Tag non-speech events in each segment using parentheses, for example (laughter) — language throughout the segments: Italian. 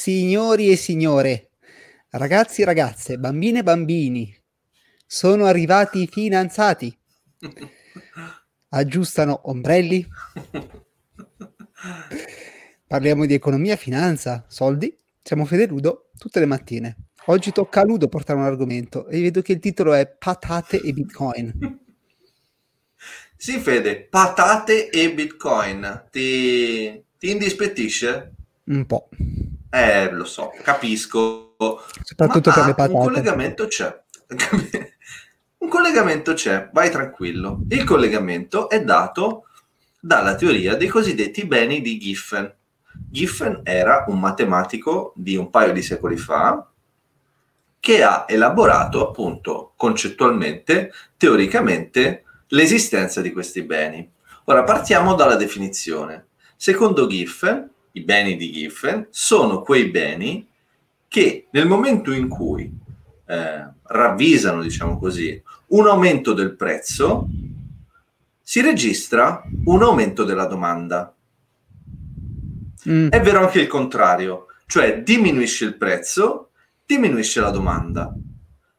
Signori e signore, ragazzi e ragazze, bambine e bambini, sono arrivati i fidanzati. Aggiustano ombrelli. Parliamo di economia, finanza, soldi. Siamo Fede Ludo tutte le mattine. Oggi tocca a Ludo portare un argomento e vedo che il titolo è Patate e Bitcoin. Sì, Fede, patate e Bitcoin. Ti, ti indispettisce? Un po'. Eh, lo so, capisco. Soprattutto Ma per ah, le patate. Un collegamento c'è. (laughs) un collegamento c'è, vai tranquillo. Il collegamento è dato dalla teoria dei cosiddetti beni di Giffen. Giffen era un matematico di un paio di secoli fa che ha elaborato appunto concettualmente, teoricamente, l'esistenza di questi beni. Ora partiamo dalla definizione. Secondo Giffen, i beni di Giffen sono quei beni che nel momento in cui eh, ravvisano, diciamo così, un aumento del prezzo, si registra un aumento della domanda. Mm. È vero anche il contrario, cioè diminuisce il prezzo, diminuisce la domanda.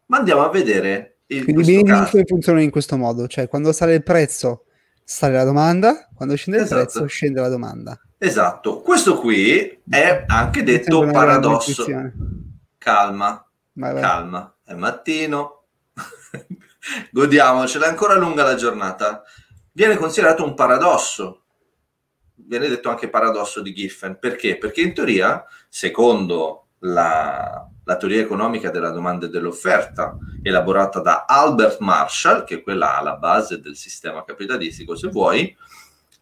Ma andiamo a vedere il, Quindi i beni funzionano in questo modo, cioè quando sale il prezzo sale la domanda, quando scende il Esatto. prezzo scende la domanda. Esatto, questo qui è anche detto paradosso. Calma, vai. calma, è mattino, (laughs) godiamocela, è ancora lunga la giornata. Viene considerato un paradosso, viene detto anche paradosso di Giffen, perché? Perché in teoria, secondo la, la teoria economica della domanda e dell'offerta, elaborata da Albert Marshall, che è quella alla base del sistema capitalistico, se vuoi,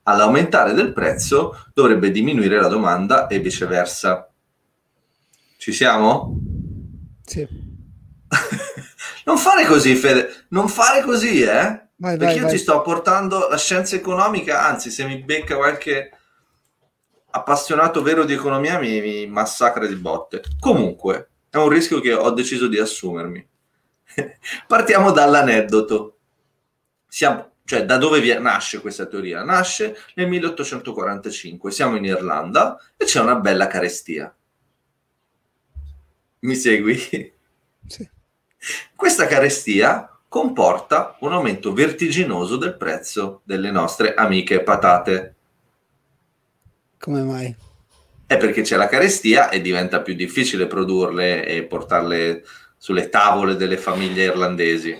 all'aumentare del prezzo dovrebbe diminuire la domanda e viceversa. Ci siamo? Sì. (laughs) non fare così, Fede, non fare così, eh? Vai, Perché vai, io vai. ti sto portando la scienza economica, anzi, se mi becca qualche appassionato vero di economia mi, mi massacra di botte. Comunque, è un rischio che ho deciso di assumermi. (laughs) Partiamo dall'aneddoto. Siamo, cioè, da dove nasce questa teoria? Nasce nel 1845, siamo in Irlanda e c'è una bella carestia. Mi segui? Sì. Questa carestia comporta un aumento vertiginoso del prezzo delle nostre amiche patate. Come mai? È perché c'è la carestia e diventa più difficile produrle e portarle sulle tavole delle famiglie irlandesi.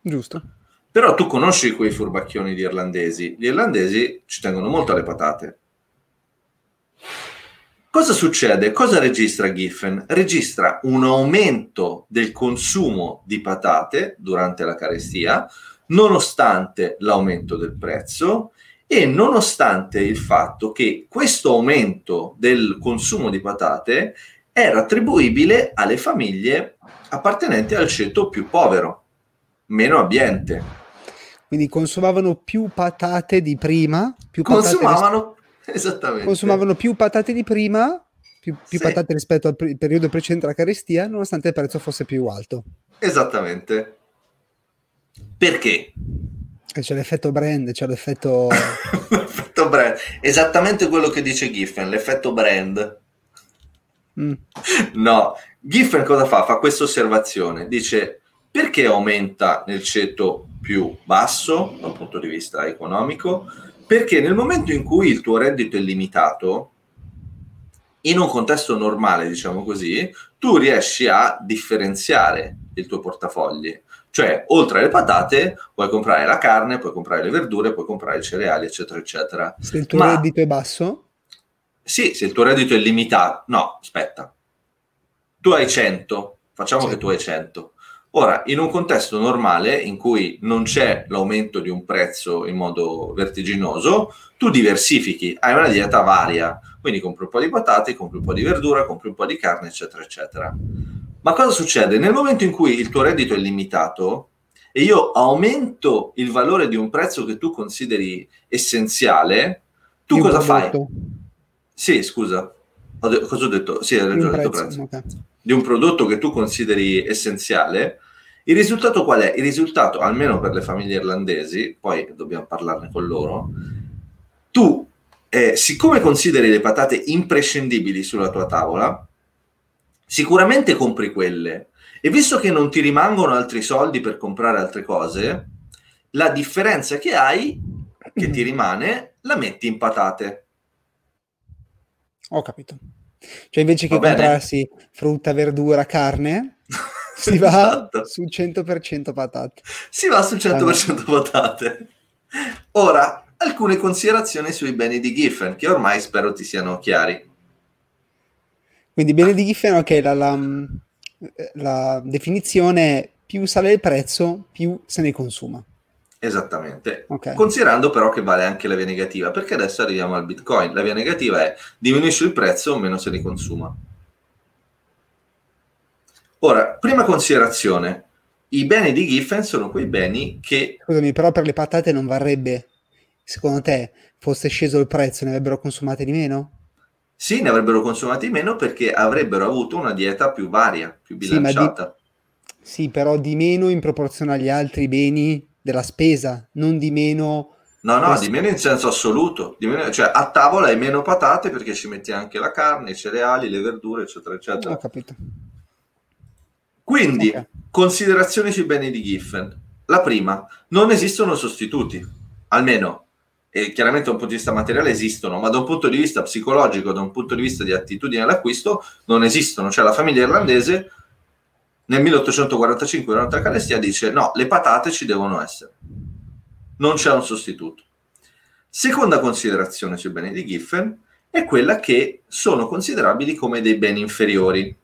Giusto. Però tu conosci quei furbacchioni di irlandesi. Gli irlandesi ci tengono molto alle patate. Cosa succede? Cosa registra Giffen? Registra un aumento del consumo di patate durante la carestia, nonostante l'aumento del prezzo e nonostante il fatto che questo aumento del consumo di patate era attribuibile alle famiglie appartenenti al ceto più povero, meno abbiente. Quindi consumavano più patate di prima, più patate ris- Consumavano (laughs) esattamente. consumavano più patate di prima, più, più Sì. patate rispetto al pri- periodo precedente alla carestia, nonostante il prezzo fosse più alto. Esattamente. Perché? C'è l'effetto brand, c'è l'effetto... (laughs) l'effetto brand. Esattamente quello che dice Giffen, l'effetto brand. Mm. No, Giffen cosa fa? Fa questa osservazione. Dice perché aumenta nel ceto più basso dal punto di vista economico? Perché nel momento in cui il tuo reddito è limitato, in un contesto normale, diciamo così, tu riesci a differenziare il tuo portafogli. Cioè, oltre alle patate, puoi comprare la carne, puoi comprare le verdure, puoi comprare i cereali, eccetera, eccetera. Se il tuo Ma- reddito è basso, Sì, se il tuo reddito è limitato, no, aspetta. Tu hai 100, facciamo Sì. che tu hai 100. Ora, in un contesto normale in cui non c'è l'aumento di un prezzo in modo vertiginoso, tu diversifichi, hai una dieta varia, quindi compri un po' di patate, compri un po' di verdura, compri un po' di carne, eccetera, eccetera. Ma cosa succede? Nel momento in cui il tuo reddito è limitato e io aumento il valore di un prezzo che tu consideri essenziale, tu cosa fai? Sì, scusa, Ho de- cosa ho detto? Sì, hai ragione, prezzo, prezzo. ok. Di un prodotto che tu consideri essenziale, il risultato qual è? Il risultato, almeno per le famiglie irlandesi, poi dobbiamo parlarne con loro, tu eh, siccome consideri le patate imprescindibili sulla tua tavola, sicuramente compri quelle. E visto che non ti rimangono altri soldi per comprare altre cose, la differenza che hai, che ti rimane, la metti in patate. Ho capito. Cioè invece che comprarsi frutta, verdura, carne, si va esatto. sul 100% patate. Si va sul 100% patate. Ora, alcune considerazioni sui beni di Giffen, che ormai spero ti siano chiari. Quindi beni di Giffen, ok, la, la, la definizione più sale il prezzo, più se ne consuma. Esattamente. Okay. Considerando però che vale anche la via negativa, perché adesso arriviamo al Bitcoin. La via negativa è diminuisce il prezzo, meno se ne consuma. Ora, prima considerazione, i beni di Giffen sono quei beni che... Scusami, però per le patate non varrebbe, secondo te, fosse sceso il prezzo, ne avrebbero consumate di meno? Sì, ne avrebbero consumati meno perché avrebbero avuto una dieta più varia, più bilanciata. Sì, di... sì però di meno in proporzione agli altri beni della spesa, non di meno... No, no, di meno in senso assoluto. Meno, cioè, a tavola hai meno patate perché ci metti anche la carne, i cereali, le verdure, eccetera, eccetera. Ho capito. Quindi, okay. considerazioni sui beni di Giffen. La prima, non esistono sostituti, almeno, e chiaramente da un punto di vista materiale esistono, ma da un punto di vista psicologico, da un punto di vista di attitudine all'acquisto, non esistono. Cioè la famiglia irlandese nel 1845 durante la carestia dice no, le patate ci devono essere, non c'è un sostituto. Seconda considerazione sui beni di Giffen è quella che sono considerabili come dei beni inferiori.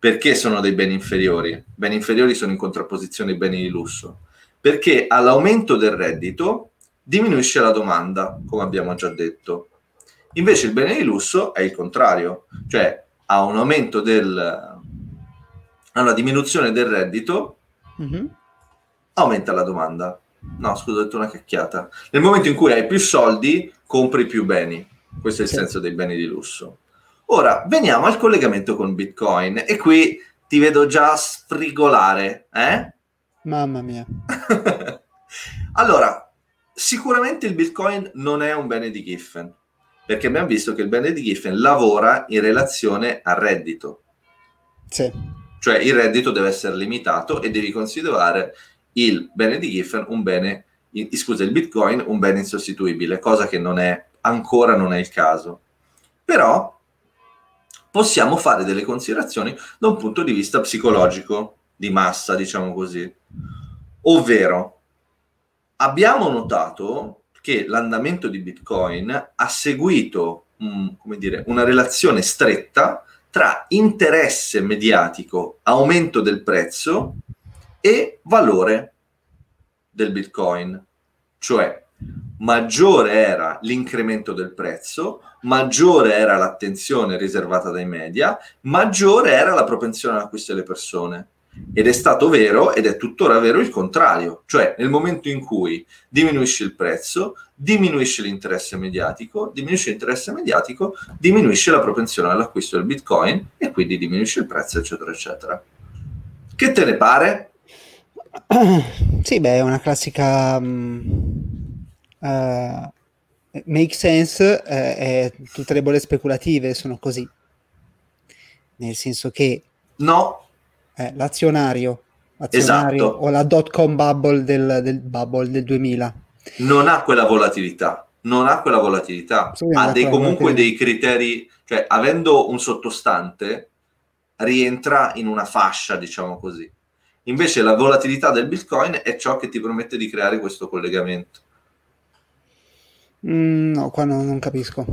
Perché sono dei beni inferiori? Beni inferiori sono in contrapposizione ai beni di lusso. Perché all'aumento del reddito diminuisce la domanda, come abbiamo già detto. Invece il bene di lusso è il contrario, cioè a un aumento del, a una diminuzione del reddito, mm-hmm. aumenta la domanda. No, scusa, ho detto una cacchiata. Nel momento in cui hai più soldi, compri più beni. Questo è il senso dei beni di lusso. Ora, veniamo al collegamento con Bitcoin e qui ti vedo già sfrigolare, eh? Mamma mia. (laughs) allora, sicuramente il Bitcoin non è un bene di Giffen, perché abbiamo visto che il bene di Giffen lavora in relazione al reddito. Sì. Cioè il reddito deve essere limitato e devi considerare il bene di Giffen un bene, scusa, il Bitcoin un bene insostituibile, cosa che non è, ancora non è il caso. Però possiamo fare delle considerazioni da un punto di vista psicologico, di massa, diciamo così. Ovvero, abbiamo notato che l'andamento di Bitcoin ha seguito um, dire, una relazione stretta tra interesse mediatico, aumento del prezzo e valore del Bitcoin. Cioè, maggiore era l'incremento del prezzo, maggiore era l'attenzione riservata dai media, maggiore era la propensione all'acquisto delle persone. Ed è stato vero ed è tuttora vero il contrario, cioè nel momento in cui diminuisce il prezzo, diminuisce l'interesse mediatico, diminuisce l'interesse mediatico, diminuisce la propensione all'acquisto del bitcoin e quindi diminuisce il prezzo, eccetera, eccetera. Che te ne pare? (clears throat) Sì, beh, è una classica um, uh, make sense, uh, e tutte le bolle speculative sono così. Nel senso che no, eh, l'azionario, l'azionario esatto. o la dot com bubble del, del, bubble del 2000. Non ha quella volatilità, non ha quella volatilità, sì, ha dei, comunque dei criteri, cioè avendo un sottostante rientra in una fascia, diciamo così. Invece la volatilità del Bitcoin è ciò che ti permette di creare questo collegamento. Mm, no, qua no, non capisco.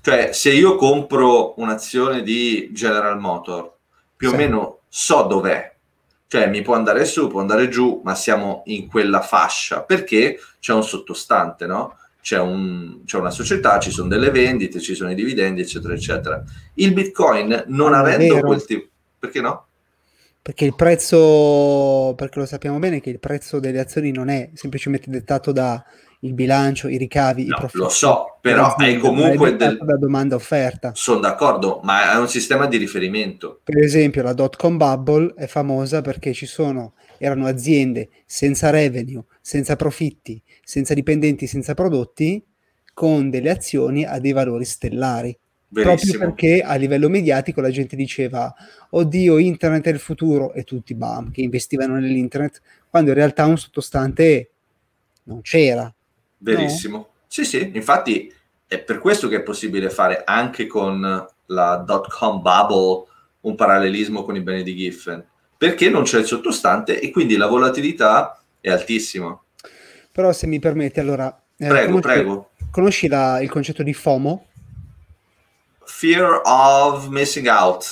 Cioè, se io compro un'azione di General Motor, più sì. o meno so dov'è. Cioè mi può andare su, può andare giù, ma siamo in quella fascia perché c'è un sottostante, no? C'è, un, c'è una società, ci sono delle vendite, ci sono i dividendi, eccetera, eccetera. Il Bitcoin, non, non avendo quel tipo... Perché no? Perché il prezzo, perché lo sappiamo bene che il prezzo delle azioni non è semplicemente dettato da il bilancio, i ricavi, no, i profitti. Lo so, però è comunque del... da domanda offerta. Sono d'accordo, ma è un sistema di riferimento. Per esempio, la dot com bubble è famosa perché ci sono erano aziende senza revenue, senza profitti, senza dipendenti, senza prodotti con delle azioni a dei valori stellari. Verissimo. Proprio perché a livello mediatico la gente diceva oddio internet è il futuro e tutti bam che investivano nell'internet quando in realtà un sottostante non c'era. Verissimo. No? Sì, sì, infatti è per questo che è possibile fare anche con la dot com bubble un parallelismo con i beni di Giffen, perché non c'è il sottostante e quindi la volatilità è altissima. Però se mi permetti, allora... Eh, prego, conosci, prego. Conosci la, il concetto di FOMO? Fear of missing out.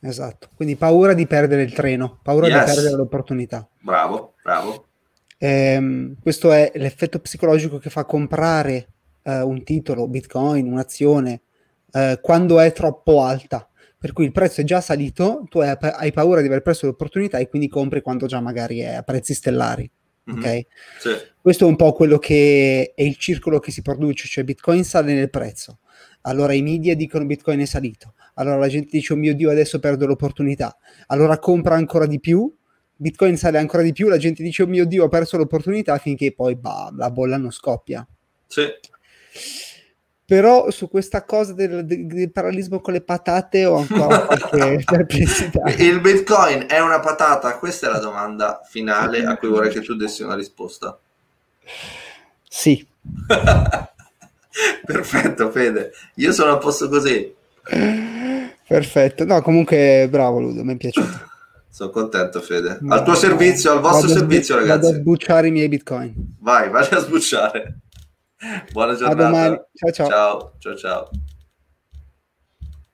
Esatto, quindi paura di perdere il treno, paura yes. di perdere l'opportunità. Bravo, bravo. Ehm, questo è l'effetto psicologico che fa comprare eh, un titolo, bitcoin, un'azione, eh, quando è troppo alta. Per cui il prezzo è già salito, tu hai, hai, paura di aver perso l'opportunità e quindi compri quando già magari è a prezzi stellari. Mm-hmm. Ok? Sì. Questo è un po' quello che è il circolo che si produce, cioè Bitcoin sale nel prezzo. Allora i media dicono Bitcoin è salito. Allora la gente dice, oh mio Dio, adesso perdo l'opportunità. Allora compra ancora di più, Bitcoin sale ancora di più, la gente dice, oh mio Dio, ho perso l'opportunità, finché poi bah, la bolla non scoppia. Sì. Però su questa cosa del, del, parallelismo con le patate ho ancora (laughs) qualche perplessità. Il Bitcoin è una patata? Questa è la domanda finale a cui vorrei che tu dessi una risposta. Sì. (laughs) Perfetto, Fede. Io sono a posto così. Perfetto. No, comunque bravo Ludo, mi è piaciuto. Sono contento, Fede. Al tuo servizio, al vostro servizio, sbu- ragazzi. Vado a sbucciare i miei bitcoin. Vai, (laughs) vai a sbucciare. Buona giornata. Ciao ciao. Ciao ciao ciao.